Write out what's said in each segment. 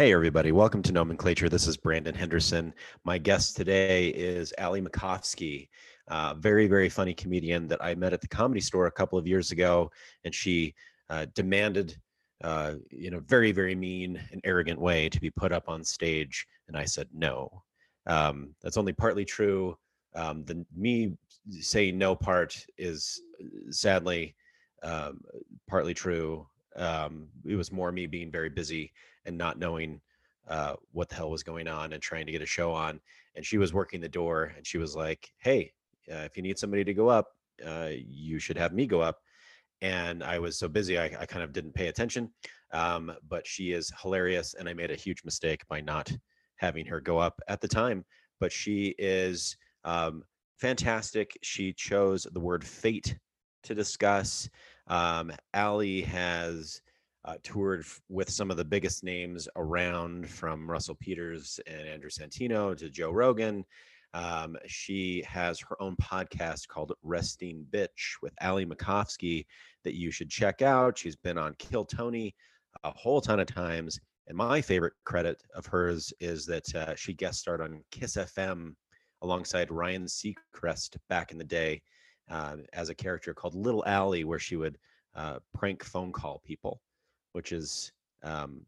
Hey, everybody. Welcome to Nomenclature. This is Brandon Henderson. My guest today is Ali Macofsky, uh, very, very funny comedian that I met at the comedy store a couple of years ago. And she uh, demanded, uh, in a very, very mean and arrogant way, to be put up on stage. And I said no. Um, that's only partly true. Um, the me saying no part is sadly um, partly true. Um, it was more me being very busy and not knowing uh, what the hell was going on and trying to get a show on. And she was working the door and she was like, Hey, uh, if you need somebody to go up, uh, you should have me go up. And I was so busy, I, I kind of didn't pay attention. Um, but she is hilarious. And I made a huge mistake by not having her go up at the time. But she is um, fantastic. She chose the word fate to discuss. Um, Ali has uh, toured f- with some of the biggest names around, from Russell Peters and Andrew Santino to Joe Rogan. Um, she has her own podcast called Resting Bitch with Ali Macofsky that you should check out. She's been on Kill Tony a whole ton of times. And my favorite credit of hers is that uh, she guest starred on Kiss FM alongside Ryan Seacrest back in the day uh, as a character called Little Allie, where she would uh, prank phone call people, which is um,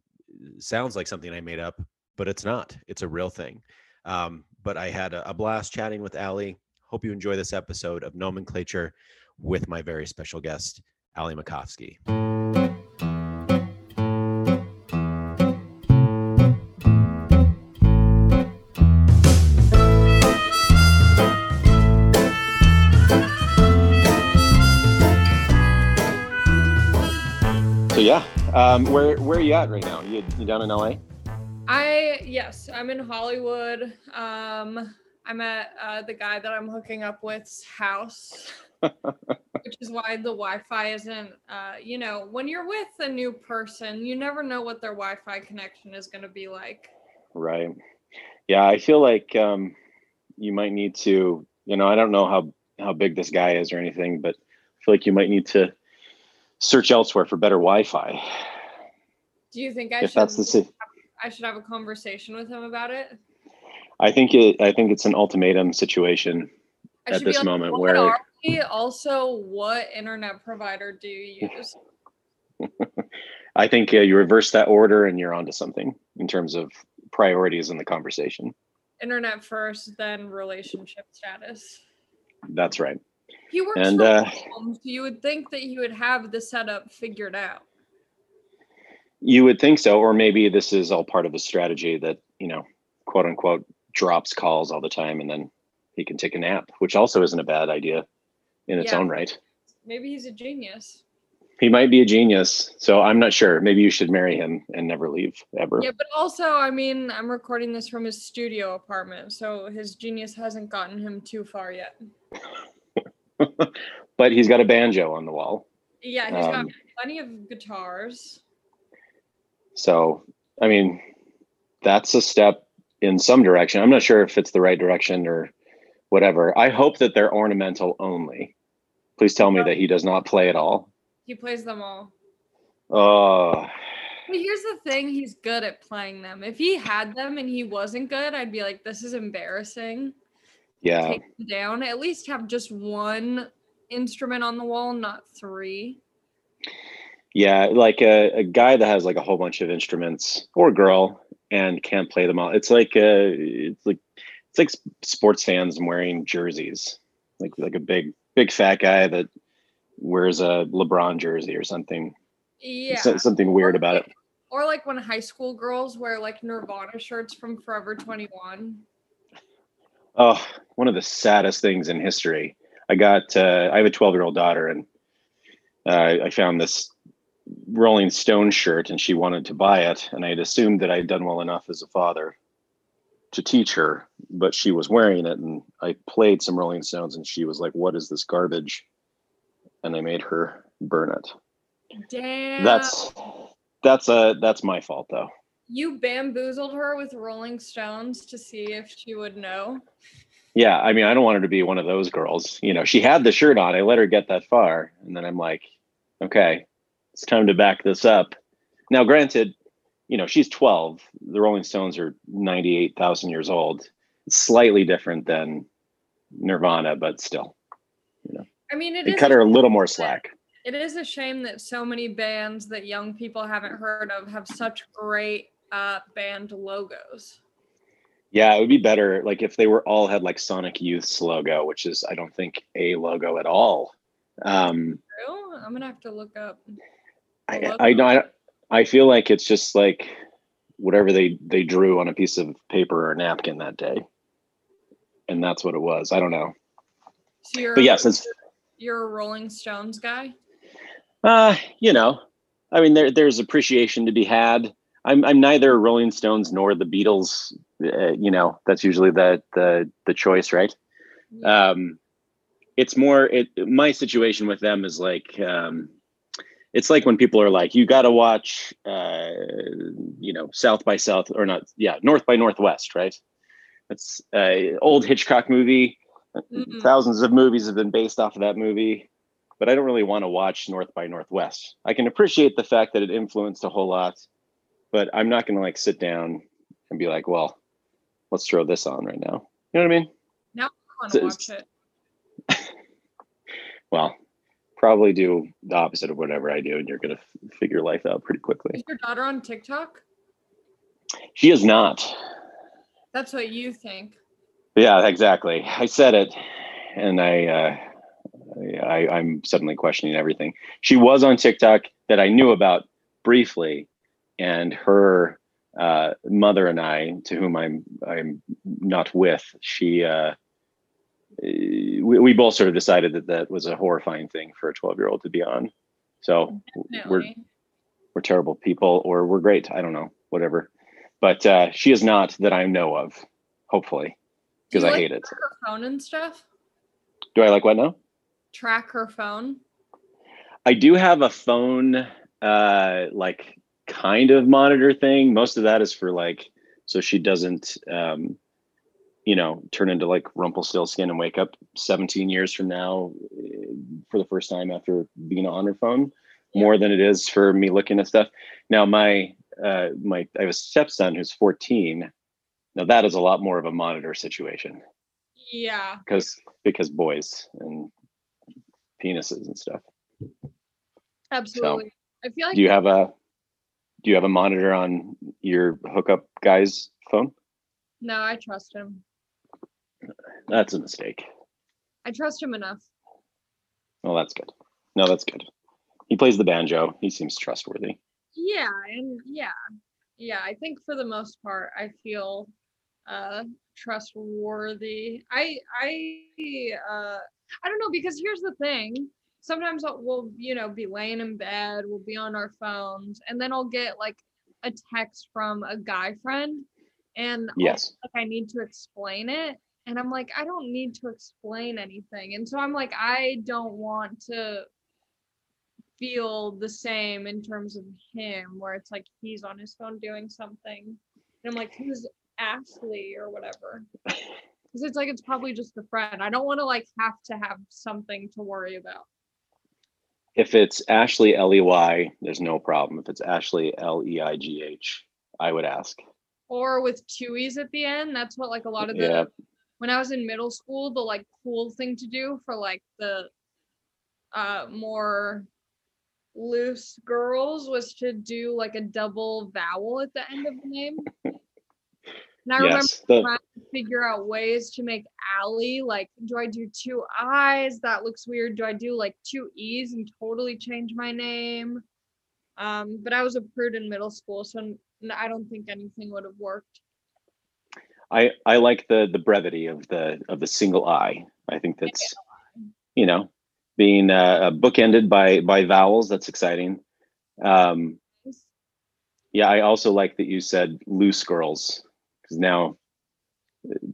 sounds like something I made up, but it's not. It's a real thing. Um, but I had a, a blast chatting with Ali. Hope you enjoy this episode of Nomenclature with my very special guest, Ali Macofsky. Yeah, um, where where are you at right now? You, you down in LA? I yes, I'm in Hollywood. Um, I'm at uh, the guy that I'm hooking up with's house, which is why the Wi-Fi isn't. Uh, you know, when you're with a new person, you never know what their Wi-Fi connection is going to be like. Right. Yeah, I feel like um, you might need to. You know, I don't know how how big this guy is or anything, but I feel like you might need to search elsewhere for better Wi-Fi. Do you think I If should? that's the si- I should have a conversation with him about it. I think it. I think it's an ultimatum situation. I At this like, moment, "What where- are we?" also, what internet provider do you use? I think uh, you reverse that order and you're onto something in terms of priorities in the conversation. internet first, then relationship status. That's right. He works And, from uh, home, so you would think that he would have the setup figured out. You would think so, or maybe this is all part of a strategy that you know, quote unquote, drops calls all the time, and then he can take a nap, which also isn't a bad idea in its Yeah. own right. Maybe he's a genius. He might be a genius, so I'm not sure. Maybe you should marry him and never leave ever. Yeah, but also, I mean, I'm recording this from his studio apartment, so his genius hasn't gotten him too far yet. but he's got a banjo on the wall, Yeah, he's Um, got plenty of guitars. so I mean, that's a step in some direction. I'm not sure if it's the right direction or whatever. I hope that they're ornamental only. Please tell me that he does not play at all. He plays them all. Oh, But here's the thing he's good at playing them. If he had them and he wasn't good, I'd be like, this is embarrassing. Yeah. Take them down. At least have just one instrument on the wall, not three. Yeah, like a, a guy that has like a whole bunch of instruments or girl and can't play them all. It's like uh it's like it's like sports fans wearing jerseys. Like like a big big fat guy that wears a LeBron jersey or something. Yeah. So- something weird Or about it. Or like when high school girls wear like Nirvana shirts from Forever 21. Oh, one of the saddest things in history. I got uh, I have a 12-year-old daughter and uh, I found this Rolling Stone shirt and she wanted to buy it and I had assumed that I'd done well enough as a father to teach her, but she was wearing it and I played some Rolling Stones and she was like, "What is this garbage?" And I made her burn it. Damn. That's that's uh that's my fault though. You bamboozled her with Rolling Stones to see if she would know. Yeah, I mean, I don't want her to be one of those girls. You know, she had the shirt on. I let her get that far, and then I'm like, okay, it's time to back this up. Now, granted, you know, she's 12. The Rolling Stones are 98,000 years old. It's slightly different than Nirvana, but still, you know, I mean, it cut her a little more slack. It is a shame that so many bands that young people haven't heard of have such great uh, band logos. Yeah, it would be better like if they were all had like Sonic Youth's logo, which is I don't think a logo at all. Um, True? I'm gonna have to look up. I, know I, I feel like it's just like whatever they they drew on a piece of paper or napkin that day, and that's what it was. I don't know, So you're, but yes, it's you're a Rolling Stones guy. uh, you know, I mean there there's appreciation to be had. I'm I'm neither Rolling Stones nor the Beatles. Uh, you know, that's usually the the the choice, right? um it's more it my situation with them is like um it's like when people are like you got to watch uh you know south by south or not yeah north by northwest right that's a old hitchcock movie Mhm. thousands of movies have been based off of that movie but i don't really want to watch north by northwest i can appreciate the fact that it influenced a whole lot but i'm not going to like sit down and be like well let's throw this on right now you know what i mean I want to watch it. well, probably do the opposite of whatever I do, and you're gonna f- figure life out pretty quickly. Is your daughter on TikTok? She is not. That's what you think. Yeah, exactly. I said it, and I, uh, I, I'm suddenly questioning everything. She was on TikTok that I knew about briefly, and her uh, mother and I, to whom I'm, I'm not with, she. Uh, we, we both sort of decided that that was a horrifying thing for a 12 year old to be on. So we're we're terrible people or we're great. I don't know, whatever. But uh, she is not that I know of, hopefully, because I like hate it. Her phone and stuff. Do I like what now? Track her phone. I do have a phone, uh, like kind of monitor thing. Most of that is for like, so she doesn't, um, you know, turn into like Rumpelstiltskin and wake up 17 years from now eh, for the first time after being on her phone. More than it is for me looking at stuff. Now, my uh, my I have a stepson who's 14. Now that is a lot more of a monitor situation Yeah. because because boys and penises and stuff. Absolutely. I feel like do you have a do you have a monitor on your hookup guy's phone no, I trust him. that's a mistake I trust him enough. well that's good no that's good he plays the banjo he seems trustworthy Yeah, and yeah. Yeah, I think for the most part I feel uh trustworthy. I I uh I don't know because here's the thing. Sometimes I'll- we'll, you know, be laying in bed, we'll be on our phones, and then I'll get like a text from a guy friend and yes like I need to explain it. And I'm like, I don't need to explain anything. And so I'm like, I don't want to feel the same in terms of him, where it's like he's on his phone doing something. And I'm like, who's Ashley or whatever? Because it's like it's probably just a friend. I don't want to like have to have something to worry about. If it's ashley l-e-y there's no problem if it's ashley l-e-i-g-h i would ask Or with two E's at the end. That's what like a lot of the yeah when I was in middle school, the like cool thing to do for like the uh more loose girls was to do like a double vowel at the end of the name. And I remember the, trying to figure out ways to make Allie like, do I do two I's? That looks weird. Do I do like two E's and totally change my name? Um, but I was a prude in middle school, so I don't think anything would have worked. i i like the the brevity of the of the single i i think that's you know being uh, bookended by by vowels that's exciting um Yeah, I also like that you said loose girls because now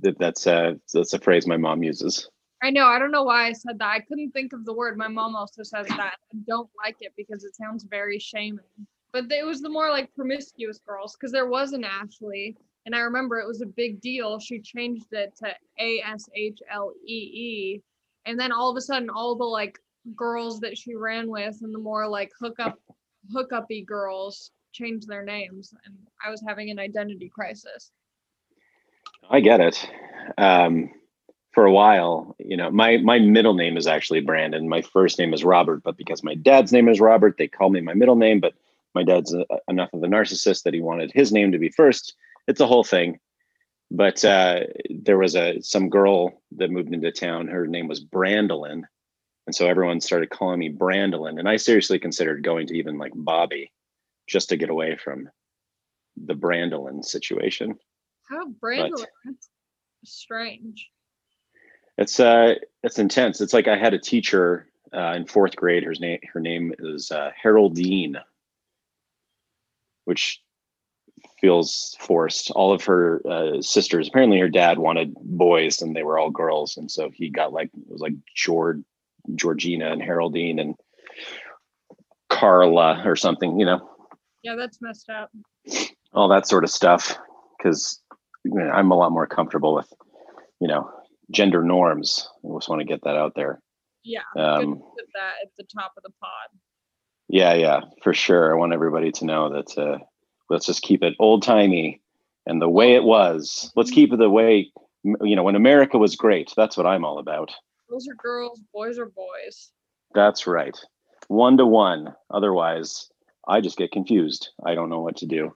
that that's a that's a phrase my mom uses. I know. I don't know why I said that. I couldn't think of the word. My mom also says that. I don't like it because it sounds very shaming. But it was the more like promiscuous girls because there was an Ashley, and I remember it was a big deal. She changed it to A S H L E E, and then all of a sudden, all the like girls that she ran with and the more like hookup, hookupy girls changed their names, and I was having an identity crisis. I get it. Um, for a while, you know, my my middle name is actually Brandon. My first name is Robert, but because my dad's name is Robert, they call me my middle name. But my dad's a, enough of a narcissist that he wanted his name to be first. It's a whole thing. But uh, there was a some girl that moved into town. Her name was Brandolin, and so everyone started calling me Brandolin. And I seriously considered going to even like Bobby, just to get away from the Brandolin situation. How Brandolin? That's strange. It's uh, it's intense. It's like I had a teacher uh, in fourth grade. Her name her name is uh, Haroldine, which feels forced. All of her uh, sisters, apparently, her dad wanted boys, and they were all girls, and so he got like it was like George, Georgina, and Haroldine, and Carla or something. You know. Yeah, that's messed up. All that sort of stuff, because I'm a lot more comfortable with, you know, gender norms. I just want to get that out there. Yeah, Um, put that at the top of the pod. Yeah, yeah, for sure. I want everybody to know that uh, let's just keep it old timey and the way it was. Let's keep it the way, you know, when America was great. That's what I'm all about. Girls are girls, boys are boys. That's right. One to one. Otherwise, I just get confused. I don't know what to do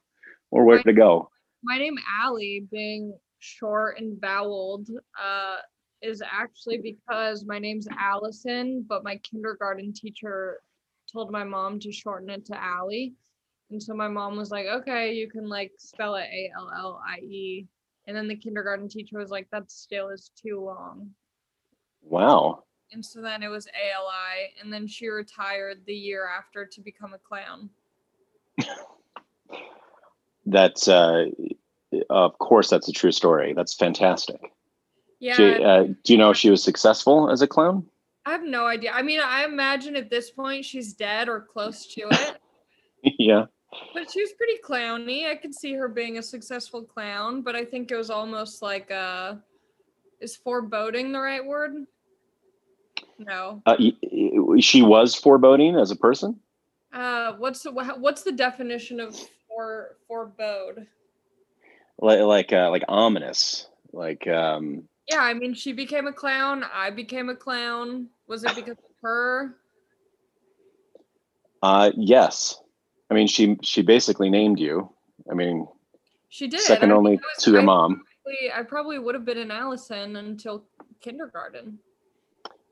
or where to go. My name Allie, being short and voweled, uh, is actually because my name's Allison, but my kindergarten teacher told my mom to shorten it to Allie. And so my mom was like, okay, you can like spell it A L L I E. And then the kindergarten teacher was like, that still is too long. Wow. And so then it was ALI. And then she retired the year after to become a clown. That's, uh, of course, that's a true story. That's fantastic. Yeah. She, uh, do you know if she was successful as a clown? I have no idea. I mean, I imagine at this point she's dead or close to it. yeah. But she was pretty clowny. I could see her being a successful clown, but I think it was almost like uh is foreboding the right word? No. Uh, she was foreboding as a person. Uh what's the what's the definition of for forebode? like like uh, like ominous like um Yeah, I mean she became a clown, I became a clown. Was it because of her? uh yes i mean she she basically named you i mean She did. second I only was- to your I mom probably- I probably would have been an Allison until kindergarten.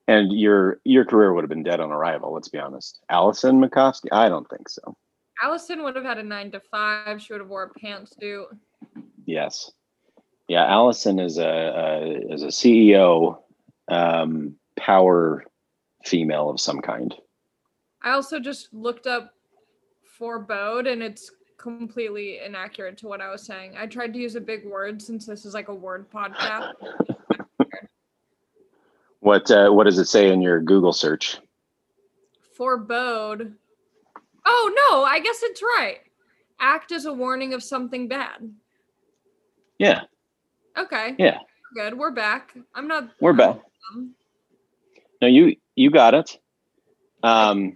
and your your career would have been dead on arrival let's be honest allison macofsky i don't think so Allison would have had a nine to five. She would have wore a pantsuit. yes yeah allison is a, a is a ceo um power female of some kind I also just looked up forebode and it's completely inaccurate to what I was saying. I tried to use a big word since this is like a word podcast. what uh, what does it say in your google search Forebode. Oh no, I guess it's right. Act as a warning of something bad. yeah Okay. yeah Good. We're back. I'm not we're back um, no you you got it um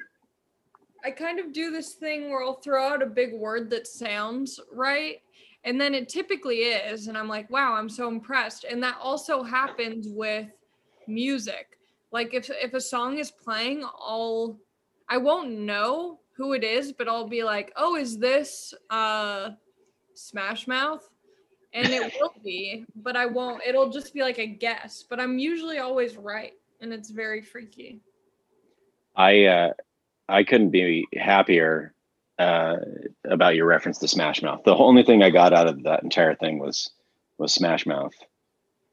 I kind of do this thing where I'll throw out a big word that sounds right. And then it typically is. And I'm like, wow, I'm so impressed. And that also happens with music. Like if if a song is playing, I'll I won't know who it is, but I'll be like, oh, is this uh Smash Mouth? And it will be, but I won't, it'll just be like a guess. But I'm usually always right. And it's very freaky. I uh, I couldn't be happier uh, about your reference to Smash Mouth. The only thing I got out of that entire thing was was Smash Mouth.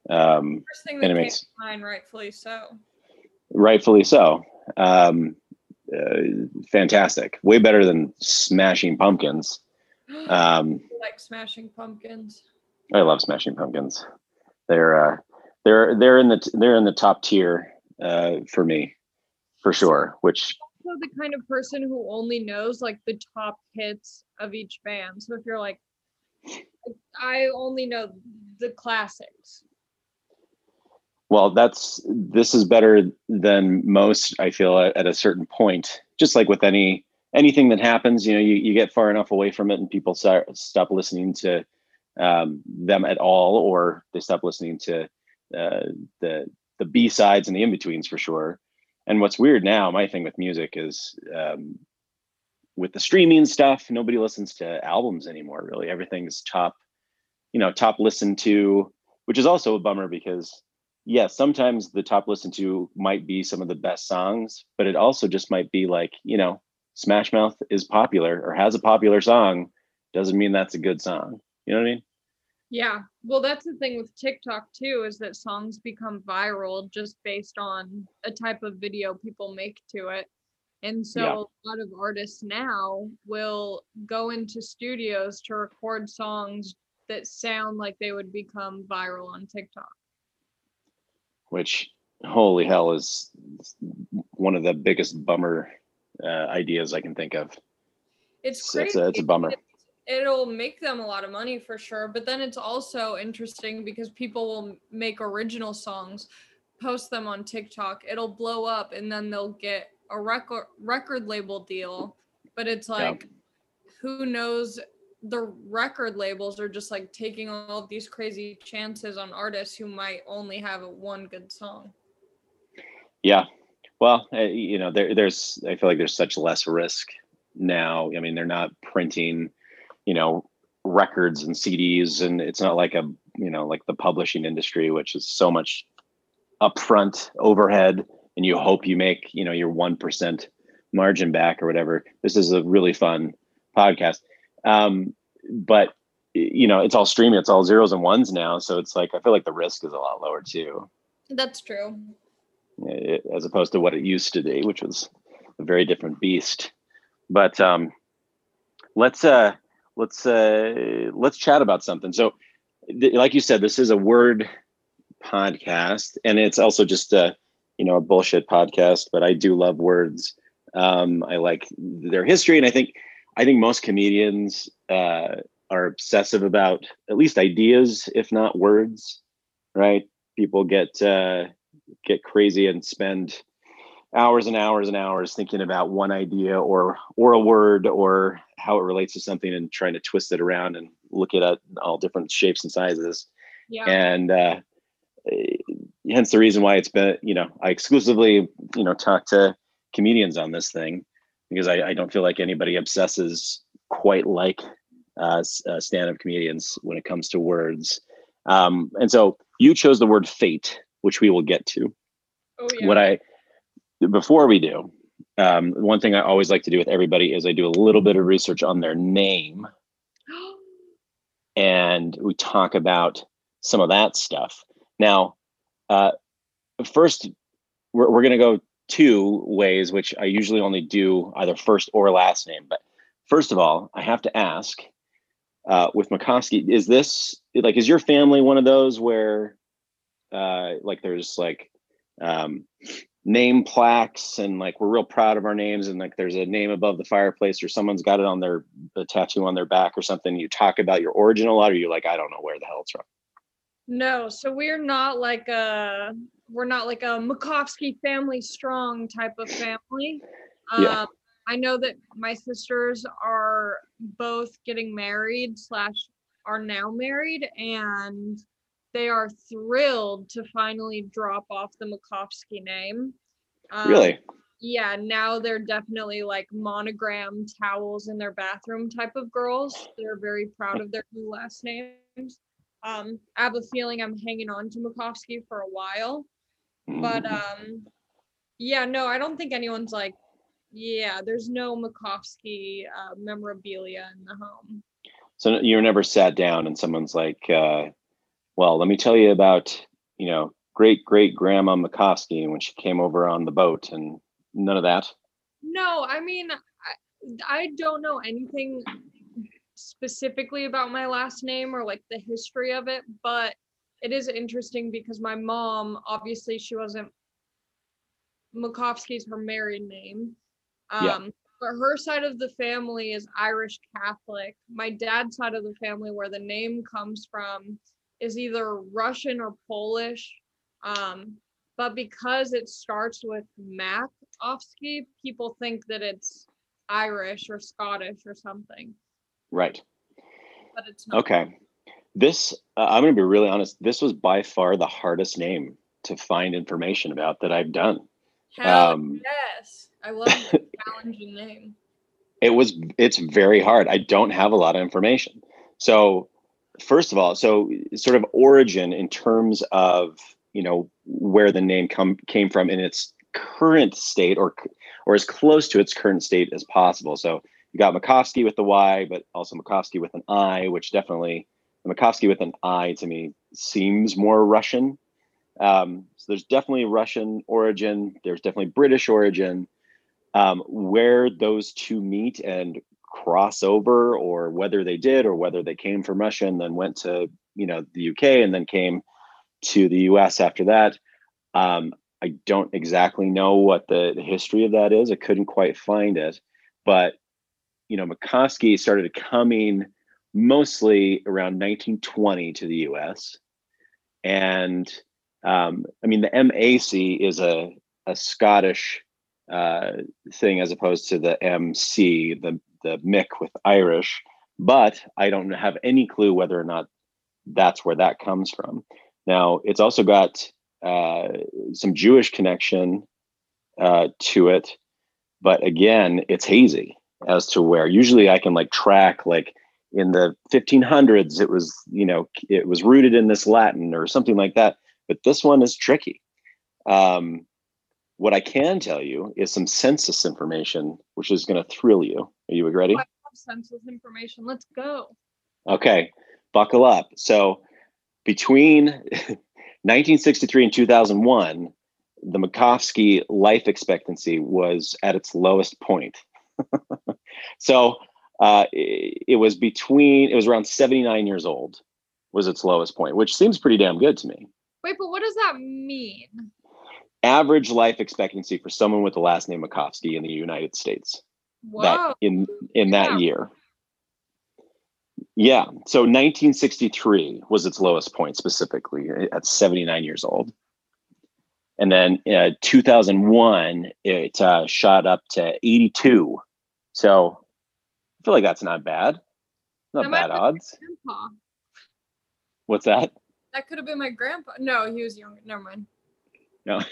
Um, First thing that And it came makes- to mind, rightfully so. rightfully so. Um, uh, fantastic, way better than Smashing Pumpkins. Um, like smashing pumpkins. I love Smashing Pumpkins. They're uh, they're they're in the they're in the top tier uh, for me, for sure. Which Also, the kind of person who only knows like the top hits of each band. So if you're like, I only know the classics. Well that's this is better than most i feel at, at a certain point just like with any anything that happens, you know, you, you get far enough away from it and people start stop listening to um, them at all, or they stop listening to uh, the the B sides and the in betweens for sure. And what's weird now, my thing with music is um, with the streaming stuff, nobody listens to albums anymore. Really, everything's top, you know, top listened to, which is also a bummer because yeah, sometimes the top listened to might be some of the best songs, but it also just might be like, you know, Smash Mouth is popular or has a popular song, doesn't mean that's a good song. You know what I mean? Yeah. Well, that's the thing with TikTok too, is that songs become viral just based on a type of video people make to it. And so yeah. a lot of artists now will go into studios to record songs that sound like they would become viral on TikTok which holy hell is one of the biggest bummer uh, ideas I can think of. It's crazy. It's a, it's a bummer. It'll make them a lot of money for sure, but then it's also interesting because people will make original songs, post them on TikTok. It'll blow up, and then they'll get a record record label deal. But it's like, yeah. who knows the record labels are just like taking all of these crazy chances on artists who might only have one good song. Yeah. Well, uh, you know, there, there's, I feel like there's such less risk now. I mean, they're not printing, you know, records and CDs, and it's not like a, you know, like the publishing industry, which is so much upfront overhead, and you hope you make, you know, your 1% margin back or whatever. This is a really fun podcast um, but you know, it's all streaming, it's all zeros and ones now. So it's like I feel like the risk is a lot lower too. That's true. It, as opposed to what it used to be, which was a very different beast. But um, let's uh, let's uh, let's chat about something. So, th- like you said, this is a word podcast, and it's also just a you know a bullshit podcast. But I do love words. Um, I like their history, and I think I think most comedians uh, are obsessive about at least ideas, if not words. Right? People get uh, get crazy and spend hours and hours and hours thinking about one idea or or a word or how it relates to something and trying to twist it around and look at it all different shapes and sizes. Yeah. And uh, hence the reason why it's been you know I exclusively you know talk to comedians on this thing because I, I don't feel like anybody obsesses quite like uh, uh, stand-up comedians when it comes to words. Um, and so you chose the word fate, which we will get to. Oh, yeah. What I before we do, um, one thing I always like to do with everybody is I do a little bit of research on their name, and we talk about some of that stuff. Now, uh, first, we're, we're going to go two ways, which I usually only do either first or last name. But first of all, I have to ask uh, with Macofsky, is this like, is your family one of those where uh, like there's like um, name plaques and like we're real proud of our names and like there's a name above the fireplace or someone's got it on their tattoo on their back or something. You talk about your origin a lot, or you're like, I don't know where the hell it's from. No, so we're not like a we're not like a Macofsky family strong type of family. Yeah. Um, I know that my sisters are both getting married slash are now married and they are thrilled to finally drop off the Macofsky name. Um, really? Yeah, now they're definitely like monogram towels in their bathroom type of girls. They're very proud of their new last names. Um, I have a feeling I'm hanging on to Macofsky for a while. But mm-hmm. um yeah, no, I don't think anyone's like, yeah, there's no Macofsky uh, memorabilia in the home. So you're never sat down and someone's like, uh, well, let me tell you about, you know, great great grandma Macofsky when she came over on the boat and none of that. No, I mean, I, I don't know anything specifically about my last name or like the history of it, but it is interesting because my mom, obviously, she wasn't Macofsky's her married name. Um, yeah. But her side of the family is Irish Catholic. My dad's side of the family, where the name comes from, is either Russian or Polish. Um, but because it starts with Macofsky, people think that it's Irish or Scottish or something, Right. but it's not. Okay. This, uh, I'm going to be really honest. This was by far the hardest name to find information about that I've done. Hell Um, yes. I love the challenging name. It was, it's very hard. I don't have a lot of information. So, first of all, so sort of origin in terms of, you know, where the name come came from in its current state or or as close to its current state as possible. So you got Macofsky with the Y, but also Makovsky with an I, which definitely Makovsky with an I to me seems more Russian. Um, so there's definitely Russian origin. There's definitely British origin. Um, where those two meet and cross over, or whether they did, or whether they came from Russia and then went to you know the UK and then came to the US after that. Um, I don't exactly know what the, the history of that is. I couldn't quite find it, but you know, Macofsky started coming mostly around 1920 to the U.S. And um, I mean, the MAC is a a Scottish uh, thing as opposed to the MC, the the Mick with Irish. But I don't have any clue whether or not that's where that comes from. Now, it's also got uh, some Jewish connection uh, to it, but again, it's hazy as to where. Usually, I can like track like in the 1500s, it was you know it was rooted in this Latin or something like that. But this one is tricky. Um, what I can tell you is some census information, which is going to thrill you. Are you ready? I love census information. Let's go. Okay, buckle up. So between 1963 and 2001, the Macofsky life expectancy was at its lowest point. so uh, it, it was between, it was around 79 years old was its lowest point, which seems pretty damn good to me. Wait, but what does that mean? Average life expectancy for someone with the last name Macofsky in the United States Whoa. that in in that Yeah. year. Yeah, so 1963 was its lowest point specifically at 79 years old. And then uh, 2001 it uh, shot up to 82. So I feel like that's not bad. Not That bad odds. grandpa. What's that? That could have been my grandpa. No, he was younger. Never mind. No.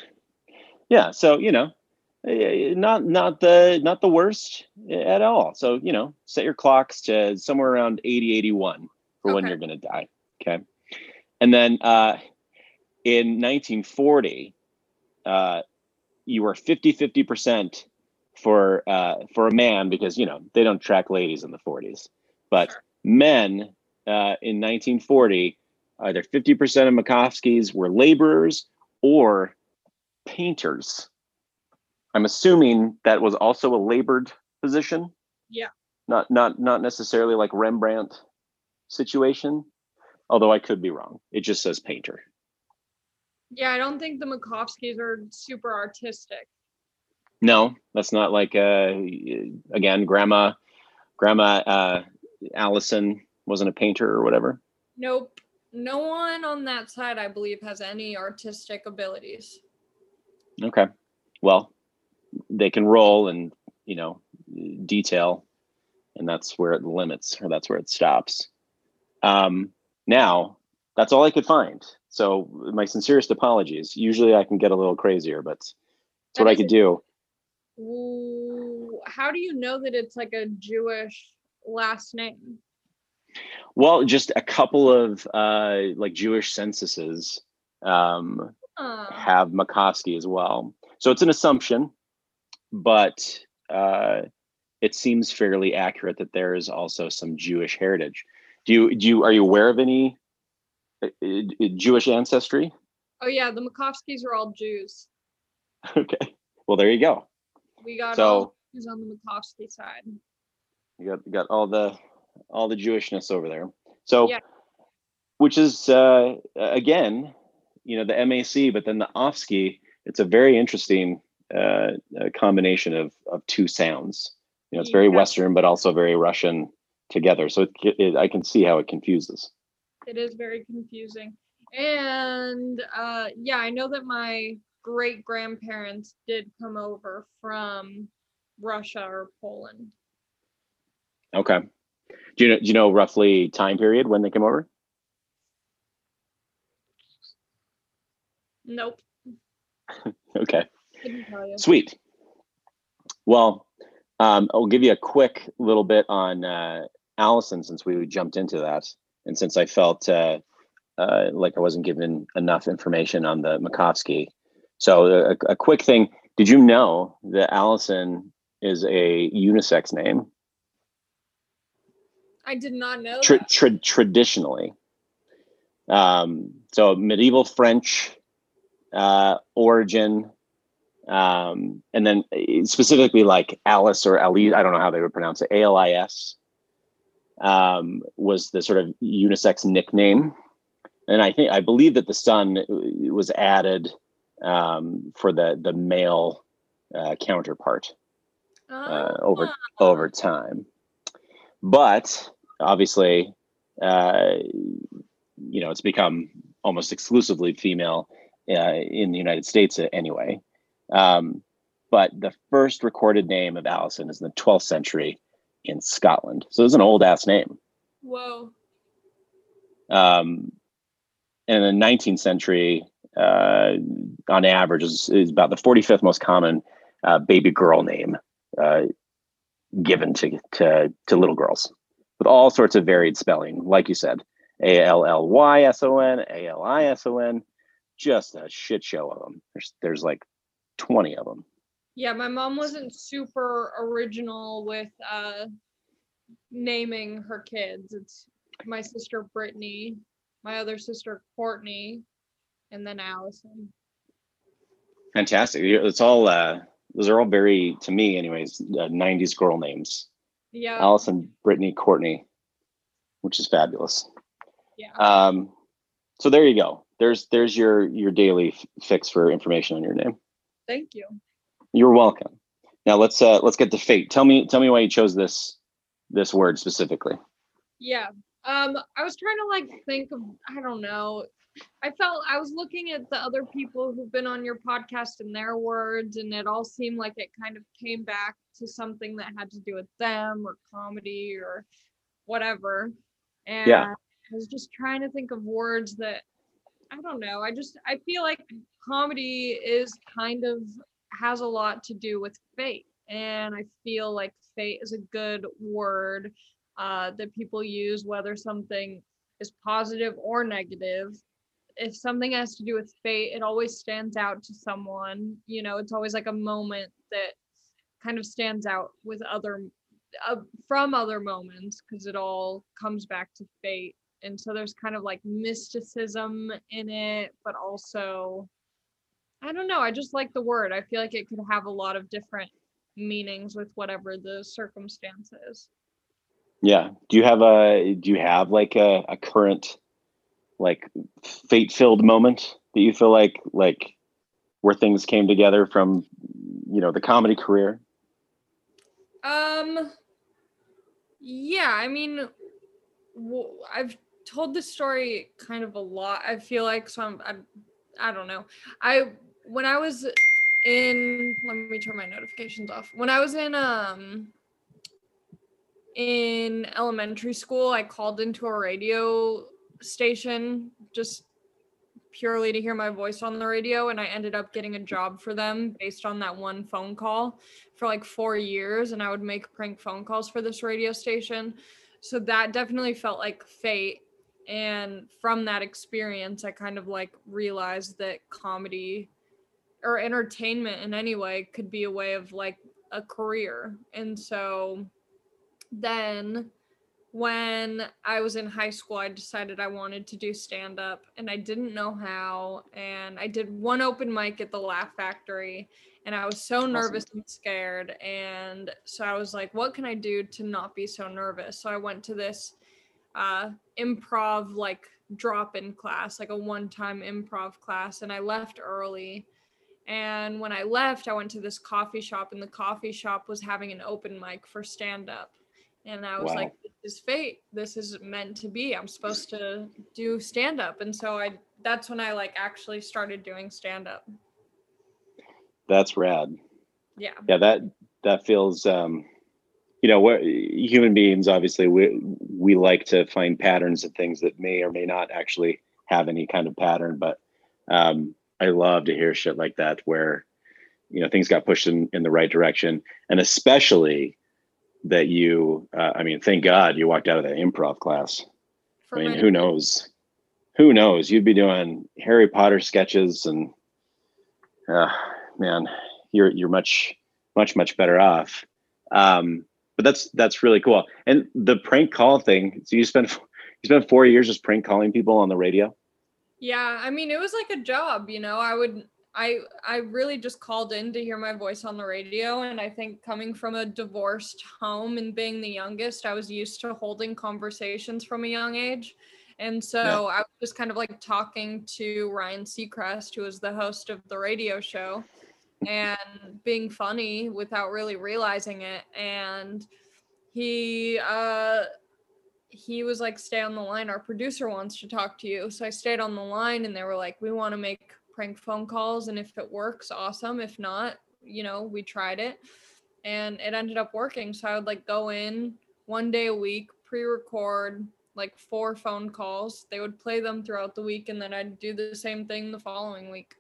Yeah, so you know, eh, not not the not the worst at all. So you know, set your clocks to somewhere around 80, 81 for when you're going to die. Okay, and then uh, in 1940, uh, you were 50 50 percent for uh, for a man because you know they don't track ladies in the 40s, but men uh, in 1940 either 50 percent of Macofskys were laborers or painters. I'm assuming that was also a labored position. Yeah. Not not not necessarily like Rembrandt situation. Although I could be wrong. It just says painter. Yeah, I don't think the Macofskys are super artistic. No, that's not like uh again, grandma grandma uh Allison wasn't a painter or whatever. Nope. No one on that side, I believe, has any artistic abilities. Okay. Well, they can roll and, you know, detail, and that's where it limits or that's where it stops. Um, now, that's all I could find. So, my sincerest apologies. Usually I can get a little crazier, but it's what I could do. How do you know that it's like a Jewish last name? Well, just a couple of uh, like Jewish censuses um, have Macofsky as well. So it's an assumption, but uh, it seems fairly accurate that there is also some Jewish heritage. Do you do you are you aware of any uh, uh, Jewish ancestry? Oh yeah, the Macofskys are all Jews. Okay, well there you go. We got So- all Jews on the Macofsky side. You got you got all the all the Jewishness over there. So, Yeah. which is uh, again, you know, the MAC, but then the Ofsky. It's a very interesting uh, uh, combination of of two sounds. You know, it's very Yeah. Western, but also very Russian together. So it, it, I can see how it confuses. It is very confusing. And uh, yeah, I know that my great grandparents did come over from Russia or Poland. Okay. Do you know, do you know roughly time period when they came over? Nope. Okay. Couldn't tell you. Sweet. Well, um, I'll give you a quick little bit on uh, Allison since we jumped into that, and since I felt uh, uh, like I wasn't given enough information on the Macofsky. So a, a quick thing: Did you know that Allison is a unisex name? I did not know. Tra- tra- traditionally, um, so medieval French uh, origin, um, and then uh, specifically like Alice or Ali, I don't know how they would pronounce it, A L I S, um, was the sort of unisex nickname. And I think I believe that the son uh, was added um, for the the male uh, counterpart uh, over Ah, over time. But obviously, uh, you know, it's become almost exclusively female uh, in the United States anyway. Um, but the first recorded name of Allison is in the 12th century in Scotland. So it's an old ass name. Whoa. Um, and in the 19th century, uh, on average, is, is about the 45th most common uh, baby girl name uh, given to, to to little girls, with all sorts of varied spelling. Like you said, A L L Y S O N, A L I S O N, just a shit show of them. There's there's like 20 of them. Yeah, my mom wasn't super original with uh naming her kids. It's my sister Brittany, my other sister Courtney, and then Allison. Fantastic. It's all uh, those are all very to me, anyways, uh, 90s girl names. Yeah. Allison, Brittany, Courtney, which is fabulous. yeah. Um, so there you go. There's there's your your daily f- fix for information on your name. Thank you. You're welcome. Now let's uh let's get to fate. Tell me tell me why you chose this this word specifically. Yeah. Um, I was trying to like think of I don't know. I felt I was looking at the other people who've been on your podcast and their words, and it all seemed like it kind of came back to something that had to do with them or comedy or whatever. And Yeah. I was just trying to think of words that I don't know. I just I feel like comedy is kind of has a lot to do with fate. And I feel like fate is a good word uh, that people use, whether something is positive or negative. If something has to do with fate, it always stands out to someone. You know, it's always like a moment that kind of stands out with other uh, from other moments because it all comes back to fate. And so there's kind of like mysticism in it, but also, I don't know. I just like the word. I feel like it could have a lot of different meanings with whatever the circumstance is. Yeah. Do you have a do you have like a, a current like fate filled moment that you feel like like where things came together from you know the comedy career? Um, yeah, I mean, i've told this story kind of a lot. I feel like so. I'm, I'm I don't know. I when I was in let me turn my notifications off. When I was in um in elementary school, I called into a radio station just purely to hear my voice on the radio and I ended up getting a job for them based on that one phone call for like 4 years and I would make prank phone calls for this radio station. So that definitely felt like fate and from that experience I kind of like realized that comedy or entertainment in any way could be a way of like a career. And so then when I was in high school, I decided I wanted to do stand up and I didn't know how. And I did one open mic at the Laugh Factory and I was so nervous and scared. And so I was like, what can I do to not be so nervous? So I went to this uh, improv, like drop in class, like a one time improv class, and I left early. And when I left, I went to this coffee shop, and the coffee shop was having an open mic for stand up. And I was Wow. like, this is fate. This is meant to be. I'm supposed to do stand up. And so I that's when I like actually started doing stand up. That's rad. Yeah. Yeah, that that feels um you know what human beings obviously we we like to find patterns of things that may or may not actually have any kind of pattern but um i love to hear shit like that where you know things got pushed in in the right direction and especially that you uh, i mean thank god you walked out of that improv class. For i mean who knows? Who knows? You'd be doing harry potter sketches and uh, man you're you're much much much better off. Um but that's that's really cool. And the prank call thing so you spent you spent four years just prank calling people on the radio? Yeah, I mean, it was like a job, you know. I would I I really just called in to hear my voice on the radio and I think coming from a divorced home and being the youngest, I was used to holding conversations from a young age. And so Yeah. I was just kind of like talking to Ryan Seacrest, who was the host of the radio show, and being funny without really realizing it. And he uh he was like, stay on the line. Our producer wants to talk to you. So I stayed on the line and they were like, we want to make prank phone calls. And if it works, awesome. If not, you know, we tried it and it ended up working. So I would like go in one day a week, pre record like four phone calls. They would play them throughout the week and then I'd do the same thing the following week.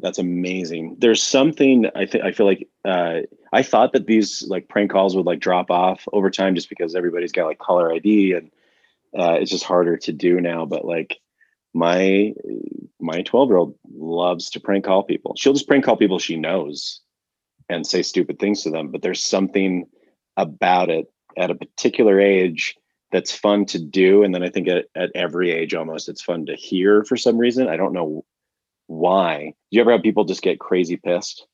that's amazing there's something i think i feel like uh i thought that these like prank calls would like drop off over time just because everybody's got like caller id and uh it's just harder to do now but like my my 12 year old loves to prank call people. She'll just prank call people she knows and say stupid things to them but there's something about it at a particular age that's fun to do and then i think at, at every age almost it's fun to hear for some reason. I don't know why. Do you ever have people just get crazy pissed?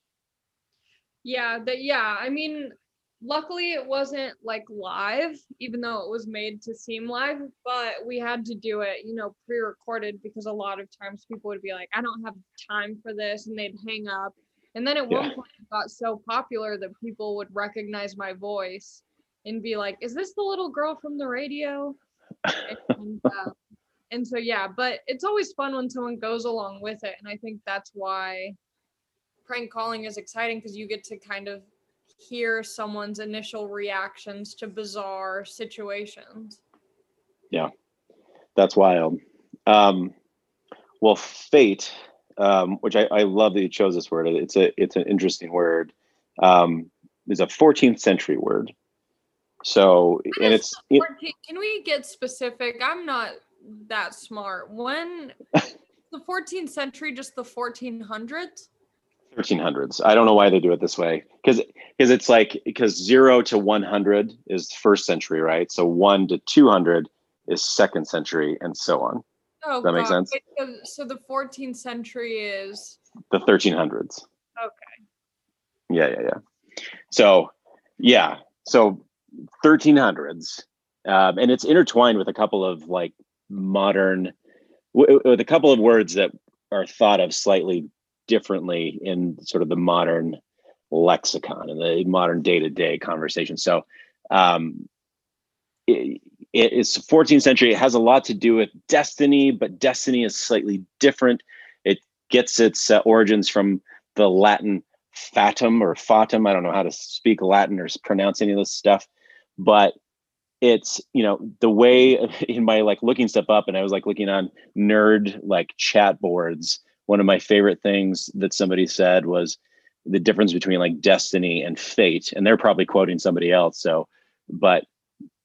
Yeah, that yeah, I mean, luckily it wasn't like live, even though it was made to seem live, but we had to do it, you know, pre-recorded because a lot of times people would be like, I don't have time for this, and they'd hang up. And then at one point it got so popular that people would recognize my voice and be like, Is this the little girl from the radio? and, uh, and so yeah, but it's always fun when someone goes along with it. And I think that's why prank calling is exciting because you get to kind of hear someone's initial reactions to bizarre situations. Yeah, that's wild um well fate um which I, I love that you chose this word it's a it's an interesting word um is a 14th century word so and it's it, Can we get specific? I'm not that smart. When the 14th century, just the 1400s? 1300s i don't know why they do it this way because because it's like because 0 to 100 is first century right so 1 to 200 is second century and so on Oh, that make sense? Wait, so, so the 14th century is the 1300s okay. Yeah, yeah, yeah. So, yeah, so 1300s, um, and it's intertwined with a couple of like modern, with a couple of words that are thought of slightly differently in sort of the modern lexicon and the modern day-to-day conversation. So, um, it, it's 14th century. It has a lot to do with destiny, but destiny is slightly different. It gets its uh, origins from the Latin fatum or fatum. I don't know how to speak Latin or pronounce any of this stuff, but it's you know the way in my like looking stuff up, and I was like looking on nerd like chat boards. One of my favorite things that somebody said was the difference between like destiny and fate, and they're probably quoting somebody else. So, but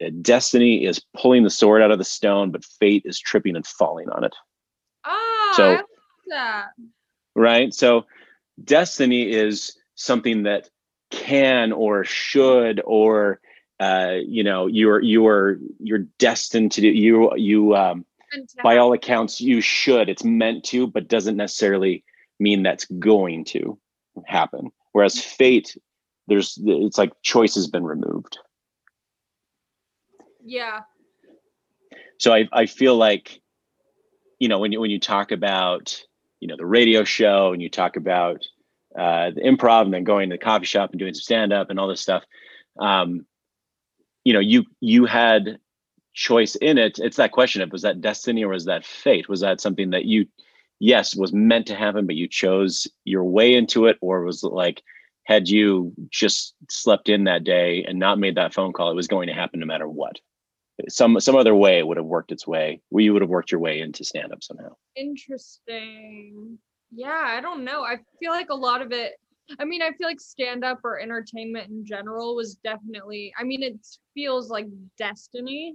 uh, destiny is pulling the sword out of the stone, but fate is tripping and falling on it. Ah, So- like that. right? So destiny is something that can or should or uh, you know you're you're you're destined to do you you um, by all accounts you should. It's meant to but doesn't necessarily mean that's going to happen. Whereas fate there's it's like choice has been removed. Yeah. so I, I feel like you know when you when you talk about you know the radio show and you talk about uh, the improv and then going to the coffee shop and doing some stand up and all this stuff um, you know you you had choice in it it's that question of was that destiny or was that fate was that something that you yes was meant to happen but you chose your way into it or was it like had you just slept in that day and not made that phone call, it was going to happen no matter what. Some some other way would have worked its way. Where you would have worked your way into stand up somehow. Interesting. Yeah, I don't know. I feel like a lot of it I mean, I feel like stand up or entertainment in general was definitely, I mean, it feels like destiny,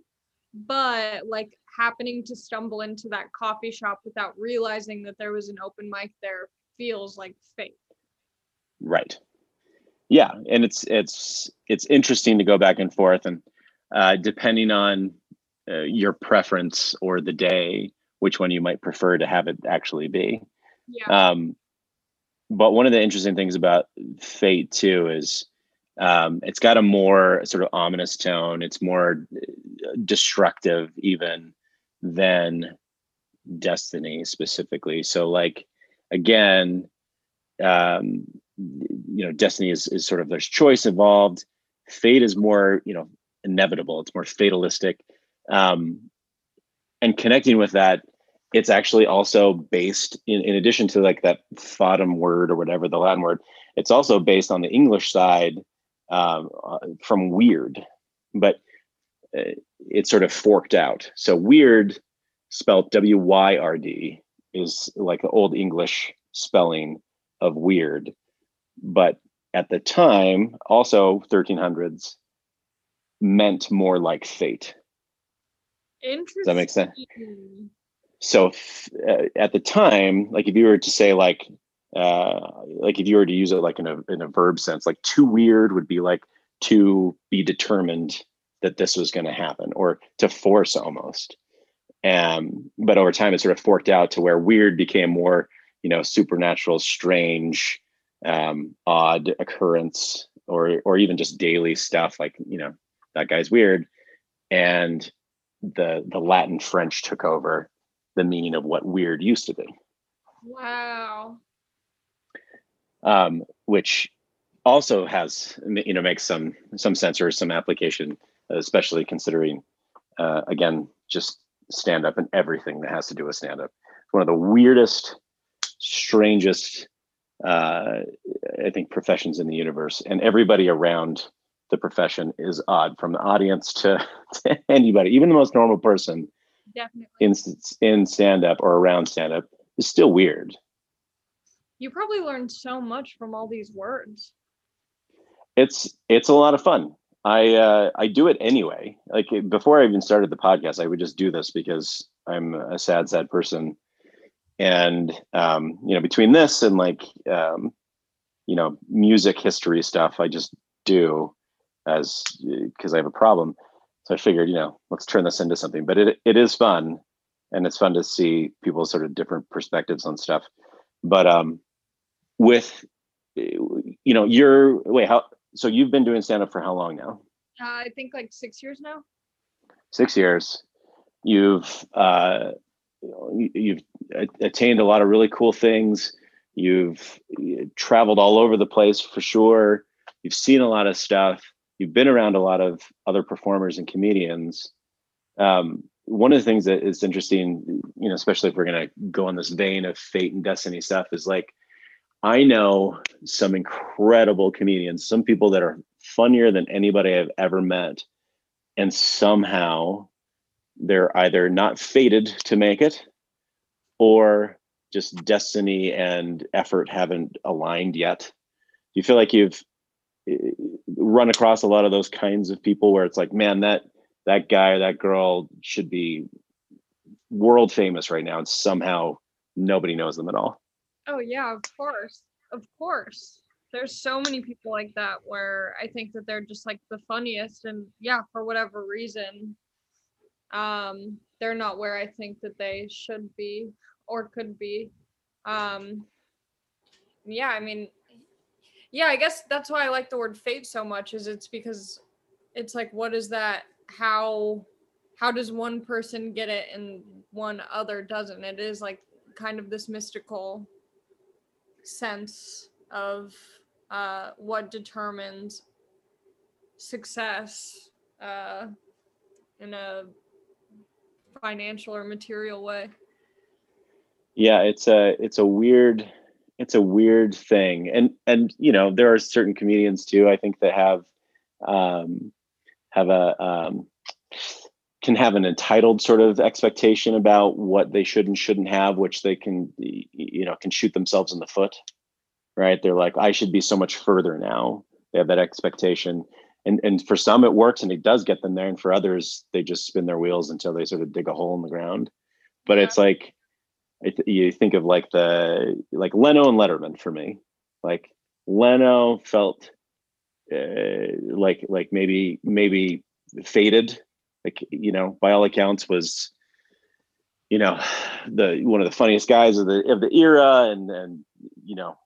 but like happening to stumble into that coffee shop without realizing that there was an open mic there feels like fate. Right. Yeah, and it's it's it's interesting to go back and forth, and uh, depending on uh, your preference or the day, which one you might prefer to have it actually be. Yeah. Um, but one of the interesting things about Fate too is um, it's got a more sort of ominous tone. It's more uh, destructive even than Destiny specifically. So like again, um, you know, Destiny is is sort of there's choice involved. Fate is more you know inevitable. It's more fatalistic. Um, and connecting with that it's actually also based in, in addition to like that fatum word or whatever the latin word it's also based on the english side um, uh, from weird but uh, it's sort of forked out. So weird spelled w-y-r-d is like the old english spelling of weird. But at the time also 1300s meant more like fate. Interesting. does that make sense? So uh, at the time like if you were to say like uh like if you were to use it like in a in a verb sense like to weird would be like to be determined that this was going to happen or to force almost um but over time it sort of forked out to where weird became more you know supernatural strange um odd occurrence or or even just daily stuff like you know that guy's weird and the the latin french took over the meaning of what weird used to be. Wow. Um, which also has you know makes some some sense or some application, especially considering uh, again just stand up and everything that has to do with stand up. It's one of the weirdest, strangest, uh, I think, professions in the universe, and everybody around the profession is odd, from the audience to, to anybody, even the most normal person Definitely. in in stand up or around stand up is still weird. You probably learned so much from all these words. It's it's a lot of fun. I uh, I do it anyway. Like before I even started the podcast, I would just do this because I'm a sad, sad person, and um, you know, between this and like um, you know, music history stuff, I just do as because I have a problem. So I figured, you know, let's turn this into something. But it it is fun, and it's fun to see people's sort of different perspectives on stuff. But um, with you know, you're wait how so you've been doing stand up for how long now? Uh, I think like six years now. Six years. You've uh, you've attained a lot of really cool things. You've traveled all over the place for sure. You've seen a lot of stuff you've been around a lot of other performers and comedians. Um, one of the things that is interesting, you know, especially if we're going to go on this vein of fate and destiny stuff, is like I know some incredible comedians, some people that are funnier than anybody I've ever met, and somehow they're either not fated to make it or just destiny and effort haven't aligned yet. Do you feel like you've eh, run across a lot of those kinds of people where it's like, man, that that guy or that girl should be world famous right now, and somehow nobody knows them at all. Oh yeah, of course, of course. There's so many people like that where I think that they're just like the funniest, and yeah, for whatever reason, um, they're not where I think that they should be or could be. Um, yeah, I mean, yeah i guess that's why i like the word fate so much is it's because it's like what is that how how does one person get it and one other doesn't it is like kind of this mystical sense of uh, what determines success uh, in a financial or material way? Yeah it's a it's a weird it's a weird thing. And and you know there are certain comedians too i think that have um have a um can have an entitled sort of expectation about what they should and shouldn't have which they can you know can shoot themselves in the foot right they're like i should be so much further now they have that expectation and and for some it works and it does get them there and for others they just spin their wheels until they sort of dig a hole in the ground but it's like you think of like the like Leno and Letterman for me. Like Leno felt uh, like like maybe maybe faded. Like you know, by all accounts, was you know the one of the funniest guys of the of the era, and and you know,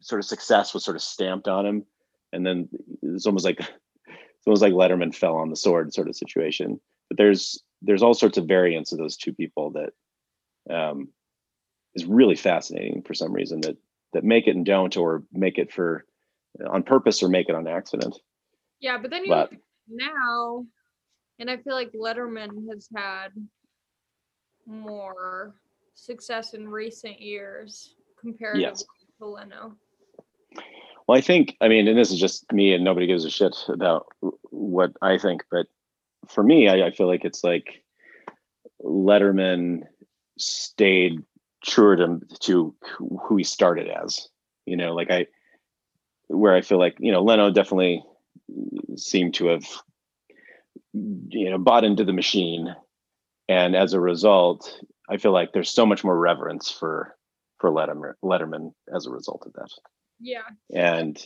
sort of success was sort of stamped on him. And then it's almost like it's almost like Letterman fell on the sword sort of situation. But there's there's all sorts of variants of those two people that um, is really fascinating for some reason that that make it and don't or make it for on purpose or make it on accident yeah but then you but, now and i feel like letterman has had more success in recent years compared yes. to leno well i think i mean and this is just me and nobody gives a shit about what i think but for me i, I feel like it's like letterman stayed true to, to who he started as. You know, like I, where I feel like you know Leno definitely seemed to have you know bought into the machine, and as a result, I feel like there's so much more reverence for for Letterman, Letterman as a result of that. Yeah. And